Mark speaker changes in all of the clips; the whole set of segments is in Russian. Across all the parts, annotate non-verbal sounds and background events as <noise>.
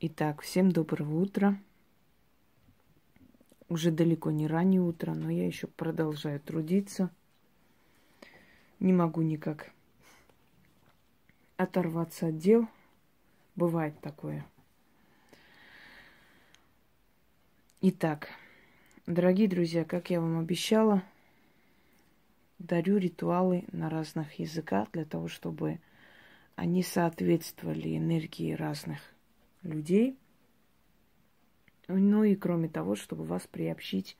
Speaker 1: Итак, всем доброго утра. Уже далеко не раннее утро, но я еще продолжаю трудиться. Не могу никак оторваться от дел. Бывает такое. Итак, дорогие друзья, как я вам обещала, дарю ритуалы на разных языках для того, чтобы они соответствовали энергии разных людей. Ну и кроме того, чтобы вас приобщить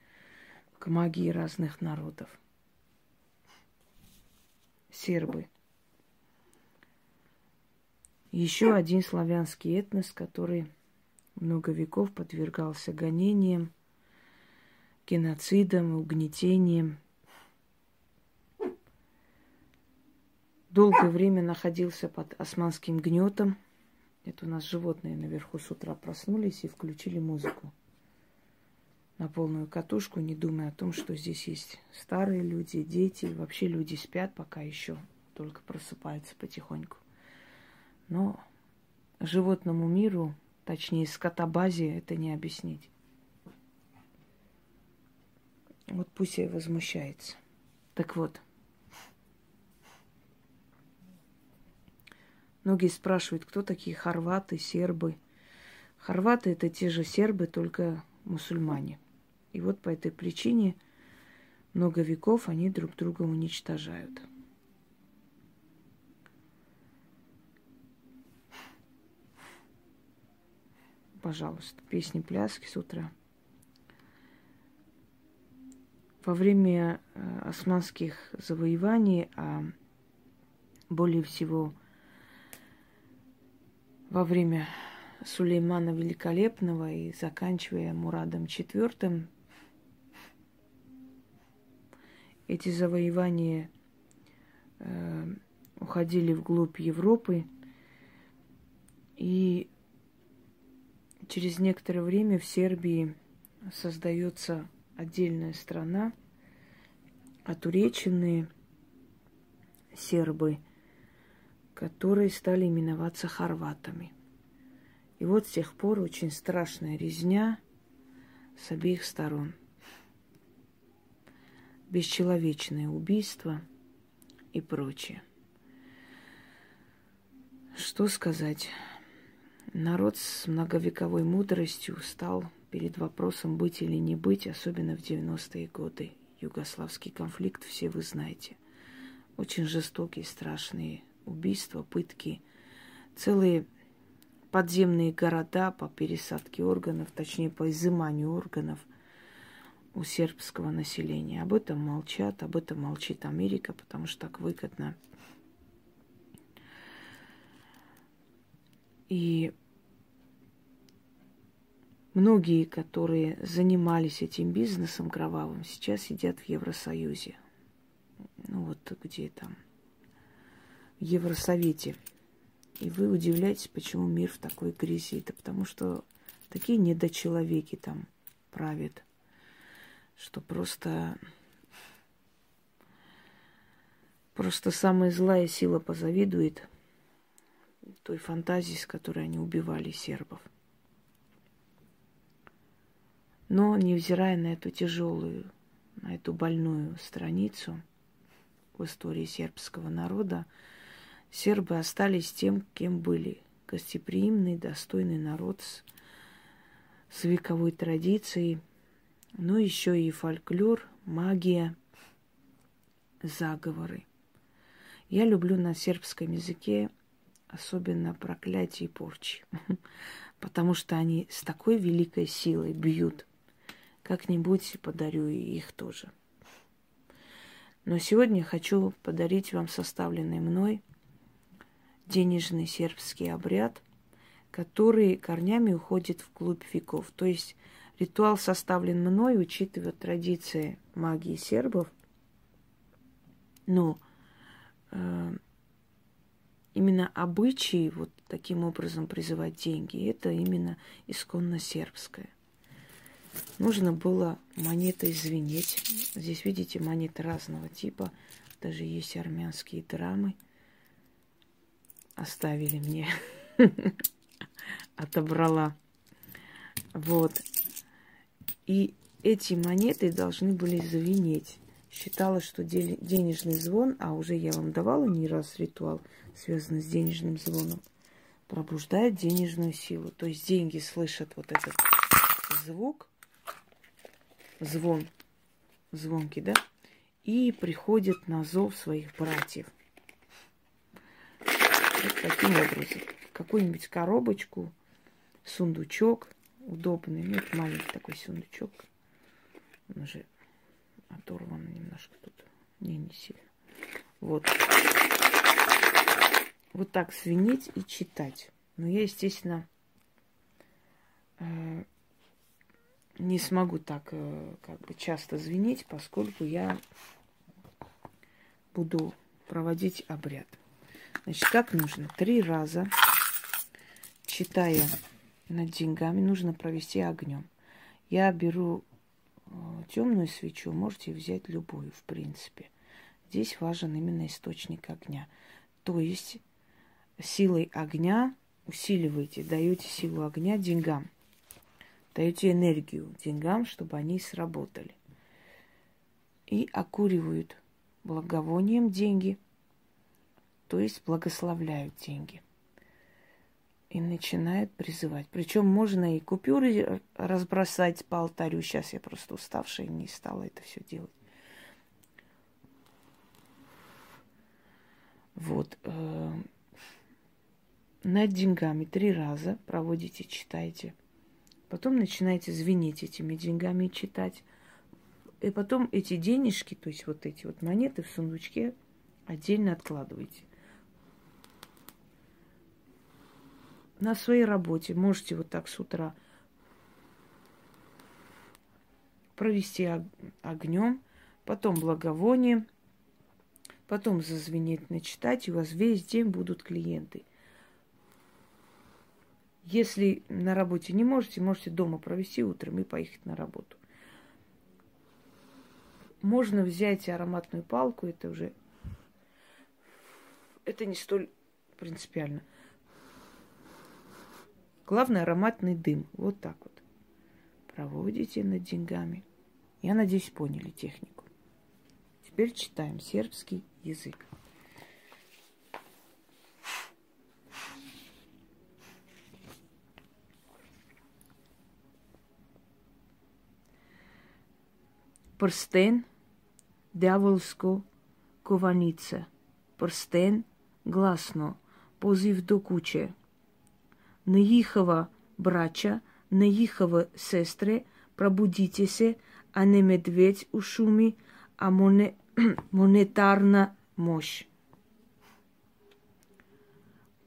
Speaker 1: к магии разных народов. Сербы. Еще один славянский этнос, который много веков подвергался гонениям, геноцидам, угнетениям. Долгое время находился под османским гнетом – это у нас животные наверху с утра проснулись и включили музыку на полную катушку, не думая о том, что здесь есть старые люди, дети, вообще люди спят пока еще, только просыпаются потихоньку. Но животному миру, точнее скотобазе, это не объяснить. Вот пусть и возмущается. Так вот, Многие спрашивают, кто такие хорваты, сербы. Хорваты это те же сербы, только мусульмане. И вот по этой причине много веков они друг друга уничтожают. Пожалуйста, песни, пляски с утра. Во время э, османских завоеваний, а более всего – во время Сулеймана Великолепного и заканчивая Мурадом IV, эти завоевания э, уходили вглубь Европы, и через некоторое время в Сербии создается отдельная страна, отуреченные сербы – которые стали именоваться хорватами. И вот с тех пор очень страшная резня с обеих сторон. Бесчеловечное убийство и прочее. Что сказать? Народ с многовековой мудростью стал перед вопросом быть или не быть, особенно в 90-е годы. Югославский конфликт, все вы знаете. Очень жестокие, страшные убийства, пытки, целые подземные города по пересадке органов, точнее по изыманию органов у сербского населения. Об этом молчат, об этом молчит Америка, потому что так выгодно. И многие, которые занимались этим бизнесом кровавым, сейчас сидят в Евросоюзе. Ну вот где там – Евросовете. И вы удивляетесь, почему мир в такой грязи. Это потому что такие недочеловеки там правят, что просто просто самая злая сила позавидует той фантазии, с которой они убивали сербов. Но, невзирая на эту тяжелую, на эту больную страницу в истории сербского народа, сербы остались тем, кем были. Гостеприимный, достойный народ с, с вековой традицией, но еще и фольклор, магия, заговоры. Я люблю на сербском языке особенно проклятие и порчи, <laughs> потому что они с такой великой силой бьют. Как-нибудь подарю их тоже. Но сегодня хочу подарить вам составленный мной денежный сербский обряд, который корнями уходит в клуб веков. То есть ритуал составлен мной, учитывая традиции магии сербов. Но э, именно обычаи вот таким образом призывать деньги, это именно исконно сербское. Нужно было монетой звенеть. Здесь, видите, монеты разного типа. Даже есть армянские драмы – оставили мне. <laughs> отобрала. Вот. И эти монеты должны были звенеть. Считала, что денежный звон, а уже я вам давала не раз ритуал, связанный с денежным звоном, пробуждает денежную силу. То есть деньги слышат вот этот звук, звон, звонки, да, и приходят на зов своих братьев. Таким образом. Какую-нибудь коробочку, сундучок удобный. Ну, это маленький такой сундучок. Он уже оторван немножко тут. Не, не сильно. Вот. Вот так свинить и читать. Но я, естественно, э, не смогу так э, как бы часто звенеть, поскольку я буду проводить обряд. Значит, как нужно? Три раза, читая над деньгами, нужно провести огнем. Я беру э, темную свечу, можете взять любую, в принципе. Здесь важен именно источник огня. То есть силой огня усиливаете, даете силу огня деньгам даете энергию деньгам, чтобы они сработали. И окуривают благовонием деньги, то есть благословляют деньги. И начинают призывать. Причем можно и купюры разбросать по алтарю. Сейчас я просто уставшая не стала это все делать. Вот. Э, над деньгами три раза проводите, читайте – Потом начинаете звенеть этими деньгами и читать. И потом эти денежки, то есть вот эти вот монеты в сундучке отдельно откладываете. На своей работе можете вот так с утра провести огнем, потом благовоние, потом зазвенеть, начитать, и у вас весь день будут клиенты – если на работе не можете, можете дома провести утром и поехать на работу. Можно взять ароматную палку, это уже... Это не столь принципиально. Главное ароматный дым. Вот так вот. Проводите над деньгами. Я надеюсь, поняли технику. Теперь читаем сербский язык. Prsten, дяволско, кованица. Prsten, гласно, позив до куче Наїхава брача, наїхава сестре, пробудітеся, а не медведь у шумі, а моне, <clears throat> монетарна мощь.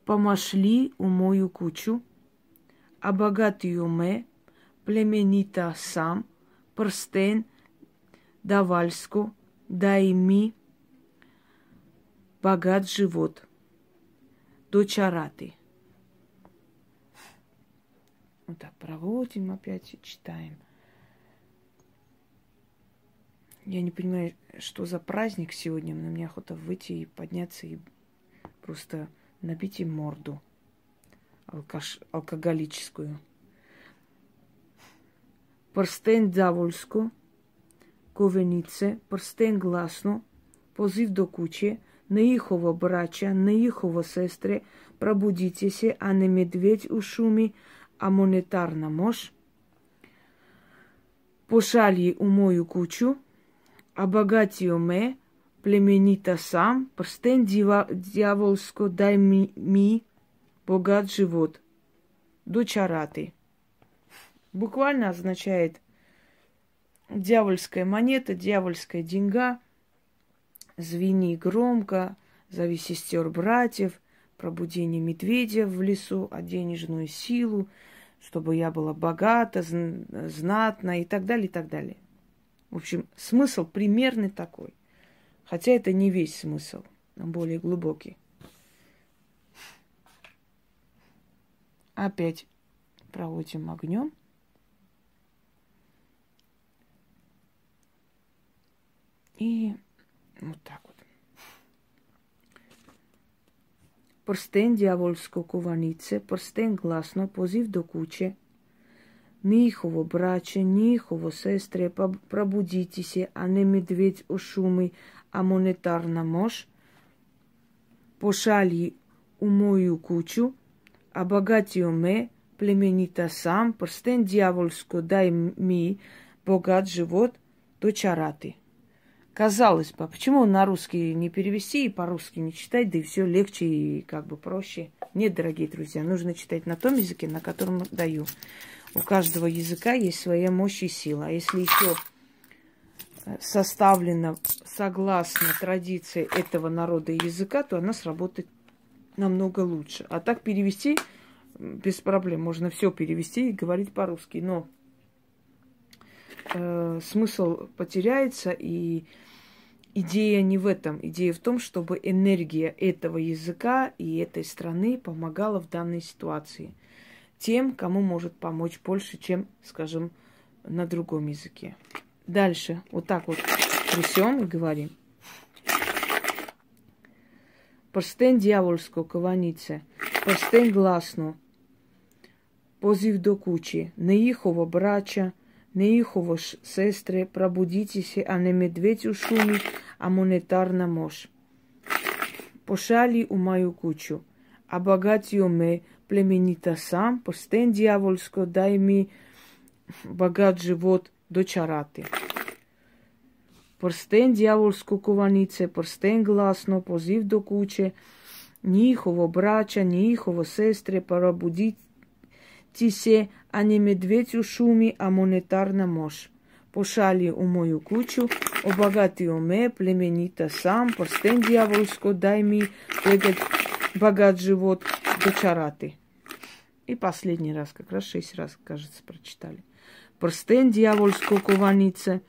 Speaker 1: Помашли у мою кучу, а богатый уме, племенита сам, прстен – Давальску, дай ми богат живот. Дочь Араты. Вот так проводим опять и читаем. Я не понимаю, что за праздник сегодня, но мне охота выйти и подняться и просто набить им морду алкаш, алкоголическую. Прстен Давольску – ковенице, прстен гласно, позив до куче, наїхова брача, наїхова сестре, пробудитеся, а не медведь у шумі, а монетарна мощь. Пошали у мою кучу, а богатio ме, племенита сам, прстен дьяволско, дай ми, ми богат живот. Дочараты. Буквально означает – дьявольская монета, дьявольская деньга, звени громко, зови сестер братьев, пробудение медведя в лесу, а денежную силу, чтобы я была богата, знатна и так далее, и так далее. В общем, смысл примерный такой. Хотя это не весь смысл, а более глубокий. Опять проводим огнем. И вот так вот. Прстен дявольско кованице, прстен гласно, позив до куче, Нихово, браче, нихово, сестре, пробудитесь, а не медведь о шуми, а монетарна мощь. Пошали у мою кучу, а богатио ме, племенита сам, прстен дьявольско, дай ми, богат живот, до чараты. Казалось бы, почему на русский не перевести и по-русски не читать, да и все легче и как бы проще. Нет, дорогие друзья, нужно читать на том языке, на котором даю. У каждого языка есть своя мощь и сила. А если еще э, составлена согласно традиции этого народа и языка, то она сработает намного лучше. А так перевести без проблем. Можно все перевести и говорить по-русски. Но э, смысл потеряется, и идея не в этом. Идея в том, чтобы энергия этого языка и этой страны помогала в данной ситуации тем, кому может помочь больше, чем, скажем, на другом языке. Дальше вот так вот трясем и говорим. Прстен дьявольско кованице, прстен гласно, позив до кучи, неїхово брача, неїхово сестре, пробудитеся, а не медведь у шумі, а монетарна мощь. Пошали у мою кучу, а богатью ме племенита сам, постен дьявольско, дай ми богат живот до чарати. Прстен дьявольско кованице, прстен гласно, позив до куче, нихово брача, нихово сестре, пробудите а не медведь у шуми, а монетарна мощь. Пошали у мою кучу, обогати ме, племенита сам, прстен дьявольско, дай ми богат, богат живот до чараты. И последний раз, как раз шесть раз, кажется, прочитали. Прстен дьявольско кованице,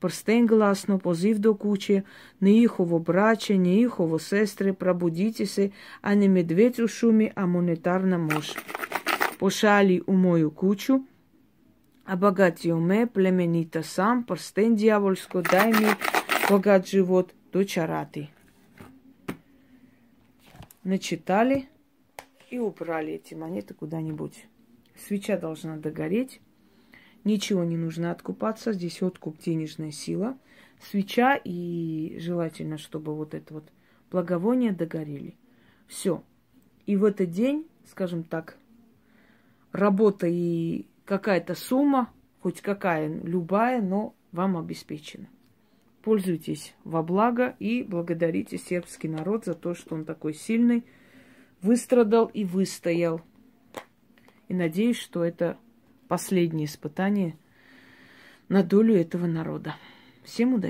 Speaker 1: прстен гласно, позив до кучи, неїхово браче, неїхово сестри, пробудитеся, а не медведь у шумі, а монетарна мощь. Пошали у мою кучу, богатio ме, племенита сам, прстен дьявольско, дай ми богат живот до чараты. Начитали и убрали эти монеты куда-нибудь. Свеча должна догореть. Ничего не нужно откупаться. Здесь откуп денежная сила. Свеча и желательно, чтобы вот это вот благовоние догорели. Все. И в этот день, скажем так, работа и какая-то сумма, хоть какая, любая, но вам обеспечена. Пользуйтесь во благо и благодарите сербский народ за то, что он такой сильный, выстрадал и выстоял. И надеюсь, что это последнее испытание на долю этого народа. Всем удачи!